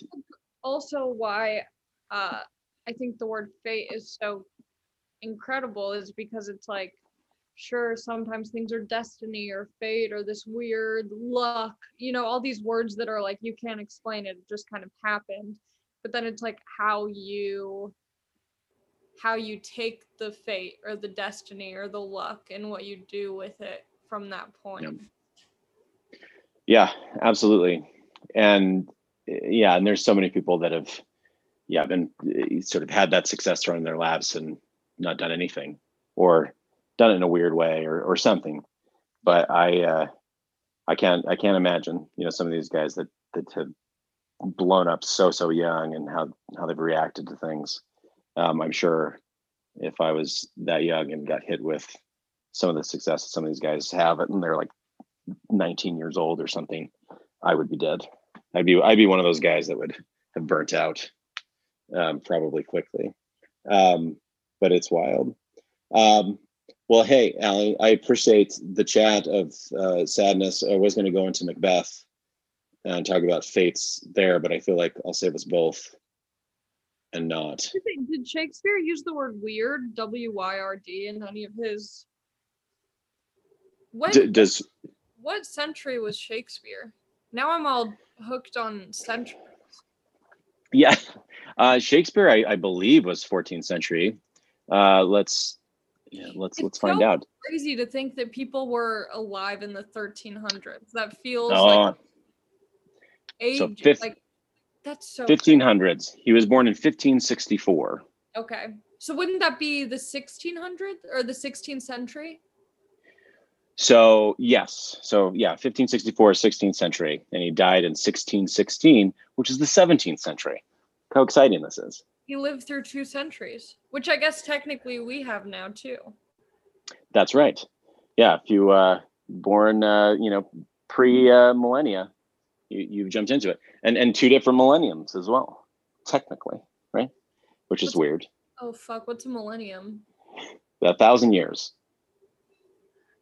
also why uh, I think the word fate is so incredible is because it's like sure sometimes things are destiny or fate or this weird luck you know all these words that are like you can't explain it, it just kind of happened but then it's like how you how you take the fate or the destiny or the luck and what you do with it from that point yeah, yeah absolutely and yeah and there's so many people that have yeah been eh, sort of had that success running their labs and not done anything or done it in a weird way or or something. But I uh, I can't I can't imagine you know some of these guys that that have blown up so so young and how how they've reacted to things. Um, I'm sure if I was that young and got hit with some of the success that some of these guys have and they're like 19 years old or something, I would be dead. I'd be I'd be one of those guys that would have burnt out um, probably quickly. Um, but it's wild. Um, well, hey, Ali, I appreciate the chat of uh, sadness. I was going to go into Macbeth and talk about fates there, but I feel like I'll save us both and not. Did Shakespeare use the word weird, W Y R D, in any of his? When, D- does what century was Shakespeare? Now I'm all hooked on centuries. Yeah, uh, Shakespeare, I, I believe, was 14th century. Uh, let's yeah let's it's let's so find out crazy to think that people were alive in the 1300s that feels oh. like age so fifth, like that's so 1500s crazy. he was born in 1564 okay. So wouldn't that be the 1600s or the 16th century? So yes. So yeah 1564 16th century. And he died in 1616 which is the 17th century. How exciting this is. He lived through two centuries, which I guess technically we have now too. That's right. Yeah, if you uh born uh, you know, pre uh, millennia, you you've jumped into it. And and two different millenniums as well, technically, right? Which what's is weird. oh fuck, what's a millennium? A thousand years.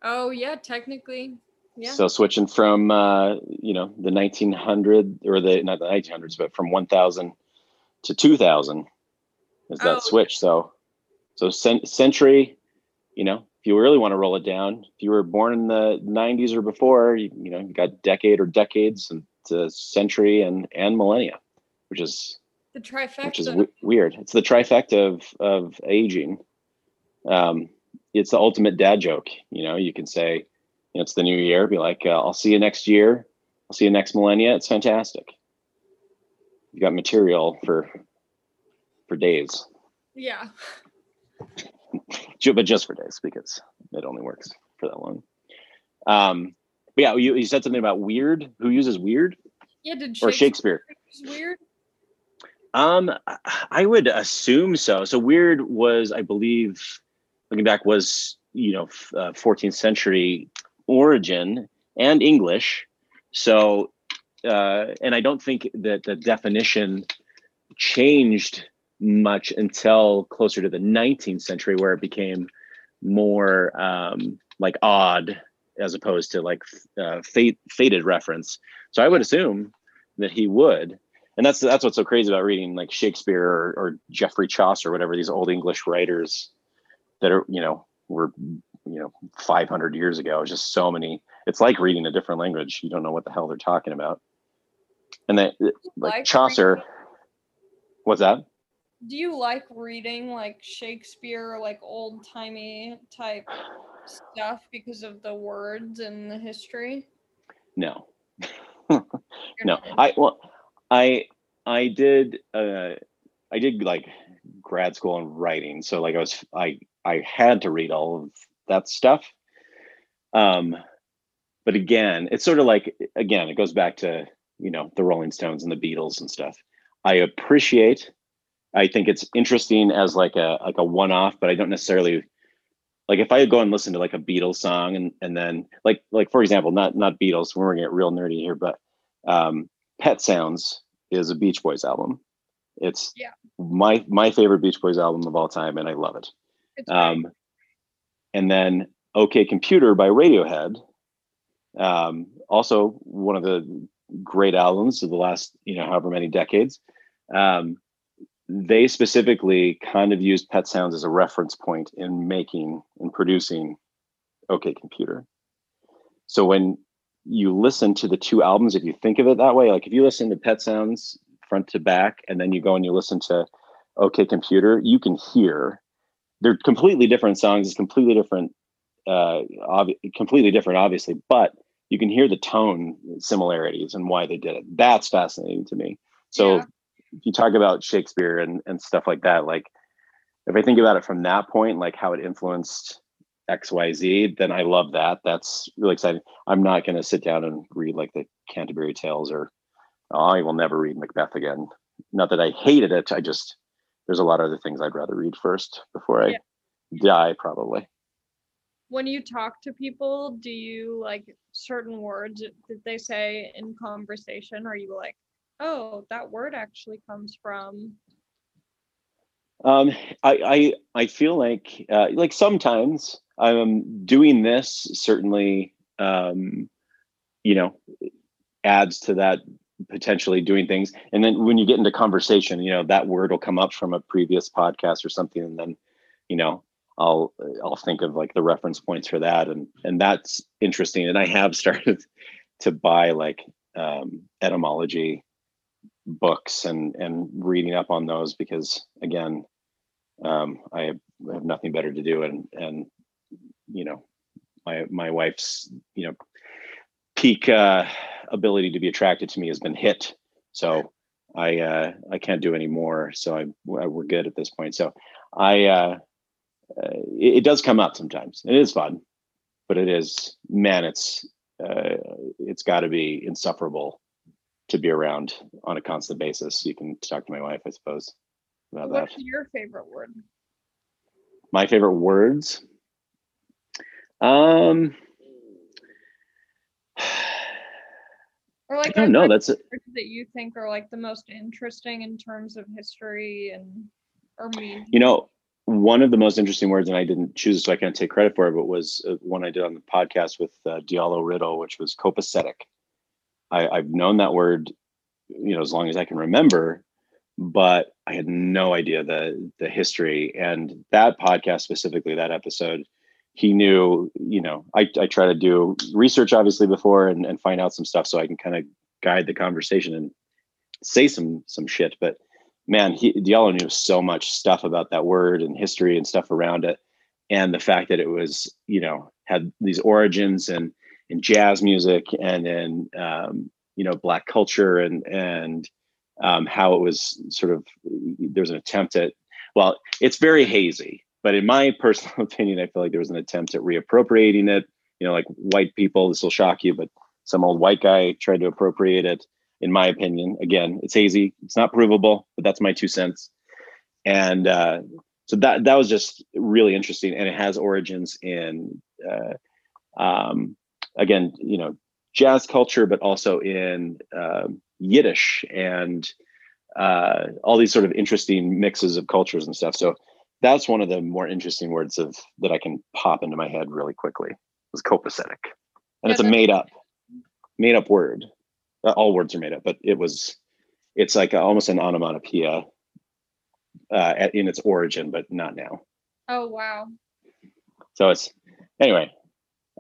Oh yeah, technically. Yeah. So switching from uh, you know, the 1900 or the not the 1900s, but from 1000 to 2000 is that oh. switch. So, so century, you know, if you really want to roll it down, if you were born in the 90s or before, you, you know, you got decade or decades and to century and and millennia, which is the trifecta. Which is w- weird. It's the trifecta of of aging. Um, it's the ultimate dad joke. You know, you can say, you know, it's the new year. Be like, uh, I'll see you next year. I'll see you next millennia. It's fantastic. You got material for for days. Yeah. but just for days because it only works for that long. Um, But yeah, you, you said something about weird. Who uses weird? Yeah, did Or Shakespeare. use weird? Um, I would assume so. So weird was, I believe, looking back, was you know, uh, 14th century origin and English. So, uh, and I don't think that the definition changed much until closer to the 19th century, where it became more um, like odd as opposed to like uh, fate, fated reference. So I would assume that he would, and that's that's what's so crazy about reading like Shakespeare or, or Geoffrey Chaucer, or whatever these old English writers that are you know were you know 500 years ago. It's just so many. It's like reading a different language. You don't know what the hell they're talking about. And that like Like Chaucer, reading- what's that? Do you like reading like Shakespeare, like old timey type stuff because of the words and the history? No, no. I well, I I did uh I did like grad school in writing, so like I was I I had to read all of that stuff. Um, but again, it's sort of like again, it goes back to you know the Rolling Stones and the Beatles and stuff. I appreciate. I think it's interesting as like a like a one off, but I don't necessarily like if I go and listen to like a Beatles song and and then like like for example, not not Beatles. We're gonna get real nerdy here, but um, Pet Sounds is a Beach Boys album. It's Yeah. my my favorite Beach Boys album of all time, and I love it. It's great. Um, and then OK Computer by Radiohead, um, also one of the great albums of the last you know however many decades. Um, they specifically kind of used Pet Sounds as a reference point in making and producing OK Computer. So when you listen to the two albums, if you think of it that way, like if you listen to Pet Sounds front to back, and then you go and you listen to OK Computer, you can hear they're completely different songs. It's completely different, uh, completely different, obviously, but you can hear the tone similarities and why they did it. That's fascinating to me. So Yeah. If you talk about Shakespeare and, and stuff like that, like if I think about it from that point, like how it influenced XYZ, then I love that. That's really exciting. I'm not going to sit down and read like the Canterbury Tales or oh, I will never read Macbeth again. Not that I hated it. I just, there's a lot of other things I'd rather read first before I Yeah. die, probably. when you talk to people, do you like certain words that they say in conversation? Are you like, oh, that word actually comes from? Um, I, I I feel like uh, like sometimes I'm doing this certainly um, you know adds to that potentially doing things and then when you get into conversation you know that word will come up from a previous podcast or something and then you know I'll I'll think of like the reference points for that and and that's interesting and I have started to buy like um, etymology books and and reading up on those because again um, I have, nothing better to do and and you know my my wife's you know peak uh, ability to be attracted to me has been hit. So I uh, I can't do any more. So I we're good at this point. So I uh, uh, it, it does come up sometimes. It is fun but it is man it's uh, it's got to be insufferable to be around on a constant basis. You can talk to my wife, I suppose, about that. What's your favorite word? My favorite words. Um, Or I don't know. That's it. that you think are like the most interesting in terms of history and or meaning? You know, one of the most interesting words, and I didn't choose it, so I can't take credit for it, but was uh, one I did on the podcast with uh, Diallo Riddle, which was copacetic. I, I've known that word, you know, as long as I can remember, but I had no idea the the history. And that podcast specifically, that episode, he knew, you know, I, I try to do research obviously before and, and find out some stuff so I can kind of guide the conversation and say some some shit. But man, he Diallo knew so much stuff about that word and history and stuff around it. And the fact that it was, you know, had these origins and in jazz music and in um, you know black culture and and um, how it was sort of there's an attempt at well it's very hazy but in my personal opinion i feel like there was an attempt at reappropriating it you know, like white people. This will shock you, but some old white guy tried to appropriate it. In my opinion, again, it's hazy. It's not provable, but that's my two cents. And uh, so that that was just really interesting, and it has origins in, uh, um, again, you know, jazz culture, but also in uh, Yiddish and uh, all these sort of interesting mixes of cultures and stuff. So that's one of the more interesting words of that I can pop into my head really quickly. Was copacetic, and yeah, it's a made up, made up word. Uh, all words are made up, but it was, it's like a, almost an onomatopoeia uh, at, in its origin, but not now. Oh wow! So it's anyway.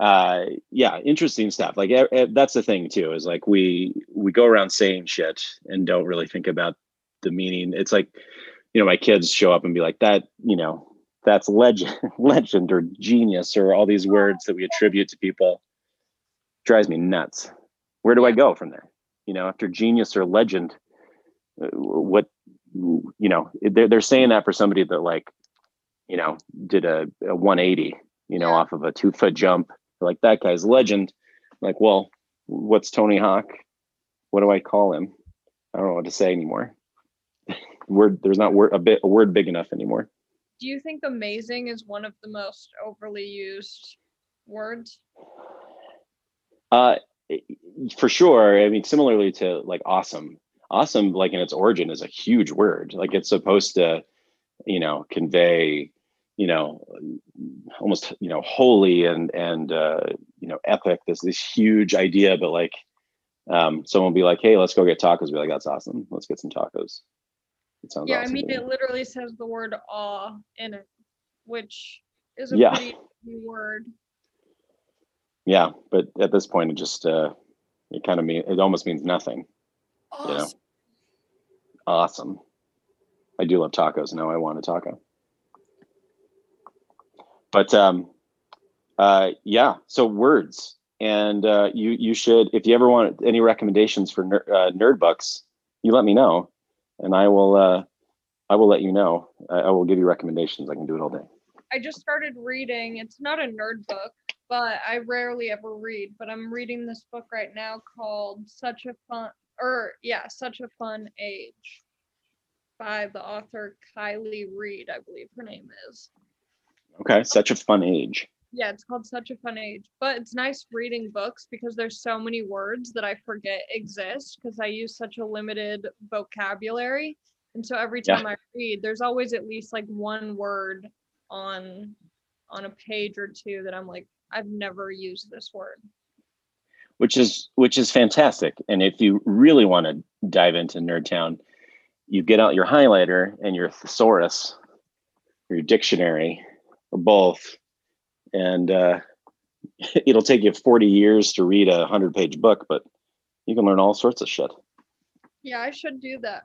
Uh, yeah, interesting stuff. Like that's the thing too. Is like we we go around saying shit and don't really think about the meaning. It's like you know my kids show up and be like that. You know that's legend, legend or genius or all these words that we attribute to people. Drives me nuts. Where do I go from there? You know, after genius or legend, uh, what you know they're, they're saying that for somebody that like you know did a, a 180 you know off of a two foot jump like that guy's legend. Like well what's tony hawk? What do i call him? I don't know what to say anymore. Word there's not word a bit a word big enough anymore. Do you think amazing is one of the most overly used words? Uh for sure. I mean similarly to like awesome. Awesome like in its origin is a huge word. Like it's supposed to you know convey you know almost you know holy and and uh you know epic this this huge idea but like um someone will be like hey let's go get tacos be like that's awesome let's get some tacos it sounds yeah awesome i mean it literally says the word awe in it which is a yeah. pretty word yeah but at this point it just uh it kind of mean it almost means nothing Awesome. You know? Awesome. I do love tacos. Now I want a taco. But um, uh, yeah, so words, and uh, you you should if you ever want any recommendations for ner- uh, nerd books, you let me know, and I will uh, I will let you know. I, I will give you recommendations. I can do it all day. I just started reading. It's not a nerd book, but I rarely ever read. But I'm reading this book right now called Such a Fun or yeah, Such a Fun Age by the author Kiley Reid, I believe her name is. Okay, Such a Fun Age. Yeah, it's called Such a Fun Age. But it's nice reading books because there's so many words that I forget exist because I use such a limited vocabulary. And so every time yeah. I read, there's always at least like one word on on a page or two that I'm like, I've never used this word which is which is fantastic. And if you really want to dive into Nerdtown, you get out your highlighter and your thesaurus, or your dictionary, or both, and uh, it'll take you 40 years to read a 100 page book, but you can learn all sorts of shit. Yeah, I should do that.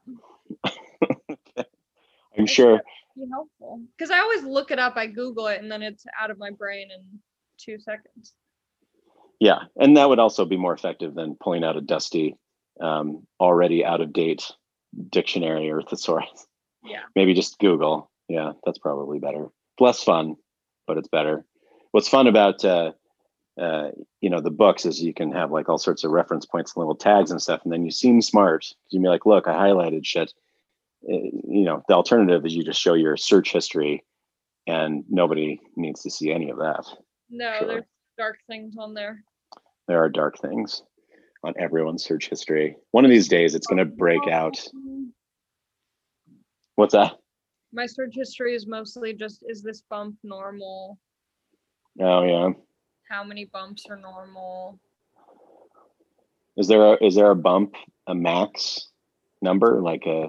I'm sure. Be helpful because I always look it up. I Google it and then it's out of my brain in two seconds. Yeah, and that would also be more effective than pulling out a dusty, um, already out of date dictionary or thesaurus. Yeah. Maybe just Google. Yeah, that's probably better. Less fun, but it's better. What's fun about uh, uh, you know the books is you can have like all sorts of reference points and little tags and stuff, and then you seem smart. You be like, look, I highlighted shit. Uh, you know, the alternative is you just show your search history, and nobody needs to see any of that. No, sure. there's dark things on there there are dark things on everyone's search history. One of these days, it's going to break out. What's that? My search history is mostly just is this bump normal? Oh yeah. How many bumps are normal? Is there a is there a bump a max number like a?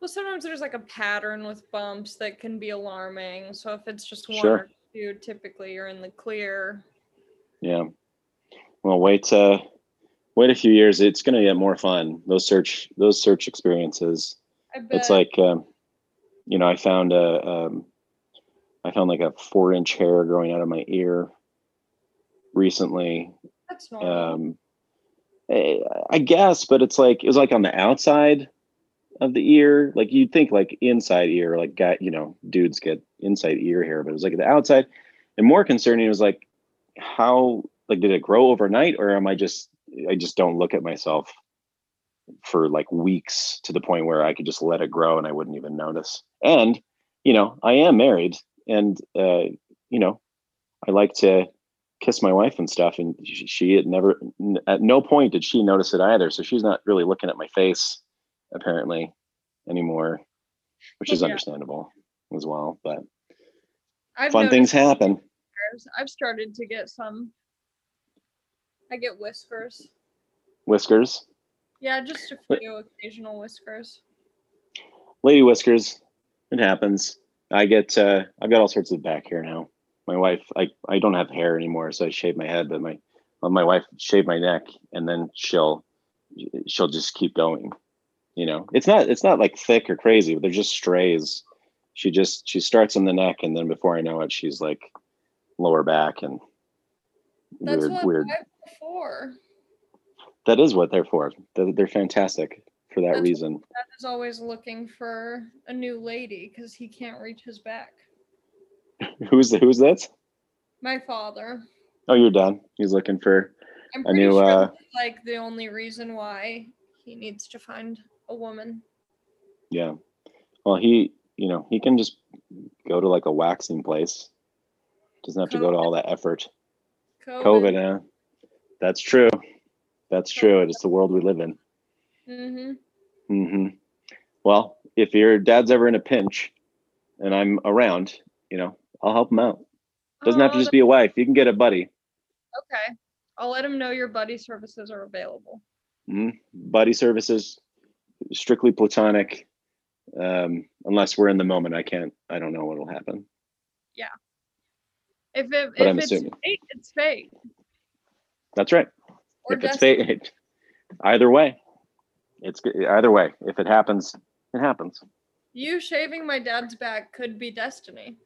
Well, sometimes there's like a pattern with bumps that can be alarming. So if it's just one sure. or two, typically you're in the clear. Yeah. Well, wait, uh, wait a few years. It's going to get more fun. Those search, those search experiences. It's like, um, you know, I found a, um, I found like a four inch hair growing out of my ear recently. That's normal. Um, I, eh, I guess, but it's like it was like on the outside of the ear. Like you'd think like inside ear, like guy, you know, dudes get inside ear hair, but it was like the outside. And more concerning, was like how like did it grow overnight or am I just I just don't look at myself for like weeks to the point where I could just let it grow and I wouldn't even notice. And you know, I am married and uh you know, I like to kiss my wife and stuff and she, she had never at no point did she notice it either so she's not really looking at my face apparently anymore which is Yeah. understandable as well but I've fun things happen. I've started to get some. I get whiskers. whiskers Yeah, just a But- few occasional whiskers. lady whiskers it happens. I get uh i've got all sorts of back hair now. My wife i i don't have hair anymore so i shave my head but my well, my wife shave my neck and then she'll she'll just keep going you know? It's not it's not like thick or crazy but they're just strays. She just she starts on the neck and then before i know it she's like lower back and That's weird what weird. Before. That is what they're for they're, they're fantastic for that That's- reason Dad is always looking for a new lady because he can't reach his back. who's the who's that My father. oh you're done he's looking for I'm A new, sure uh, like the only reason why he needs to find a woman. Yeah. Well, he, you know, he can just go to like a waxing place. Doesn't have to go to all that effort. COVID, yeah. That's true. That's true. It's the world we live in. Mm-hmm. hmm Well, if your dad's ever in a pinch and I'm around, you know, I'll help him out. Doesn't have to just be a wife. You can get a buddy. okay. I'll let him know your buddy services are available. hmm Buddy services, strictly platonic. Um, unless we're in the moment, I can't, I don't know what'll happen. Yeah. If it if I'm it's assuming. fate, it's fate. That's right. Or if it's fate, either way, it's either way. If it happens, it happens. You shaving my dad's back could be destiny.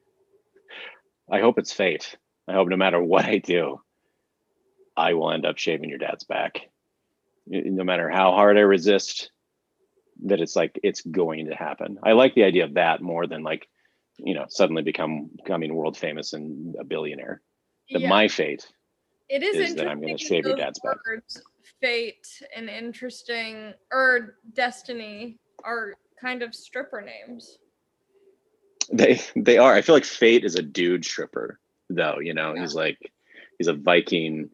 I hope it's fate. I hope no matter what I do, I will end up shaving your dad's back. No matter how hard I resist, that it's like it's going to happen. I like the idea of that more than like, you know, suddenly become becoming world famous and a billionaire. That Yeah. my fate. It is, is that I'm gonna interesting shave your dad's back. Fate and interesting or destiny are kind of stripper names. They they are. I feel like Fate is a dude stripper, though. You know, he's like he's a Viking.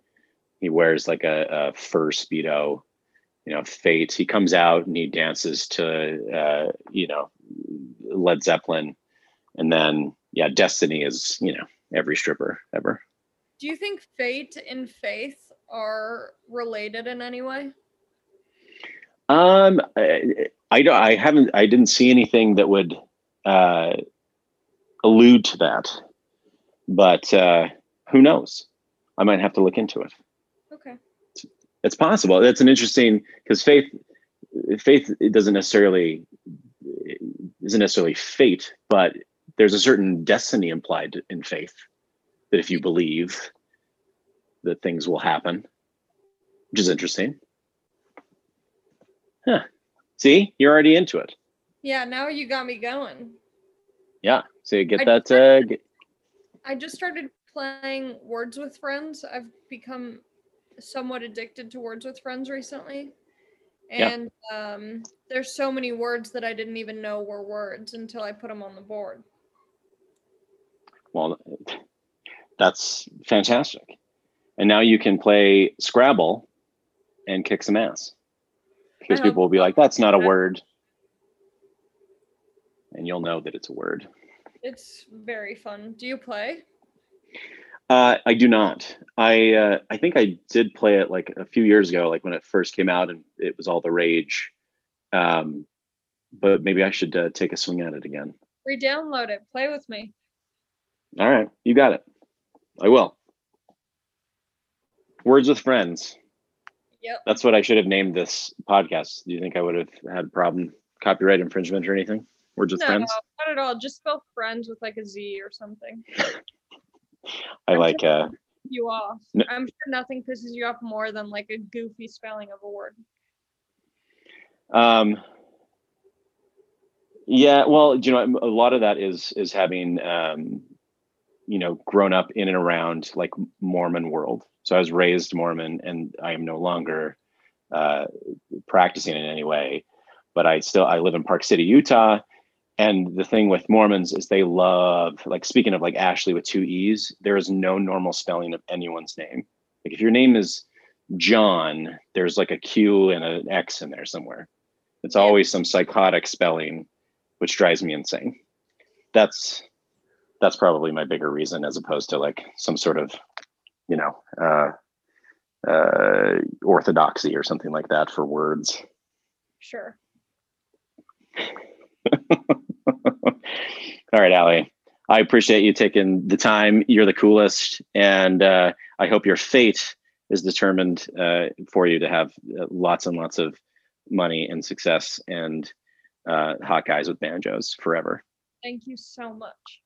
He wears like a, a fur speedo. You know, Fate. He comes out and he dances to uh, you know Led Zeppelin, and then yeah, Destiny is you know every stripper ever. Do you think fate and faith are related in any way? Um, I, I don't. I haven't. I didn't see anything that would uh, allude to that, but uh, who knows? I might have to look into it. Okay. It's possible. That's an interesting because faith, faith it doesn't necessarily isn't necessarily fate, but there's a certain destiny implied in faith that if you believe that things will happen, which is interesting. Huh. See, you're already into it. Yeah, now you got me going. Yeah. So you get I that. just- Uh, get, I just started playing Words with Friends. I've become somewhat addicted to Words with Friends recently. Yeah. And um, there's so many words that I didn't even know were words until I put them on the board. well, that's fantastic. And now you can play Scrabble and kick some ass because people will be like, "That's not a word," and you'll know that it's a word. It's very fun. Do you play? Uh, I do not. I uh, I think I did play it like a few years ago, like when it first came out and it was all the rage. Um, but maybe I should uh, take a swing at it again. Re-download it. Play with me. All right, you got it. I will. Words with friends. Yep. That's what I should have named this podcast. Do you think I would have had problem copyright infringement or anything? Words with no, friends. not at all. Just spell friends with like a Z or something. I I'm like. sure uh You off. No- I'm sure nothing pisses you off more than like a goofy spelling of a word. Um, yeah, well, you know, a lot of that is is having um, you know, grown up in and around like Mormon world. So I was raised Mormon, and I am no longer uh, practicing in any way. But I still I live in Park City, Utah, and the thing with Mormons is they love like speaking of like Ashley with two e's. There is no normal spelling of anyone's name. Like if your name is John, there's like a Q and an X in there somewhere. It's always some psychotic spelling, which drives me insane. That's that's probably my bigger reason as opposed to like some sort of, you know, uh, uh, orthodoxy or something like that for words. Sure. All right, Ali. I appreciate you taking the time. You're the coolest, and uh, I hope your fate is determined uh, for you to have uh, lots and lots of money and success and uh, hot guys with banjos forever. Thank you so much.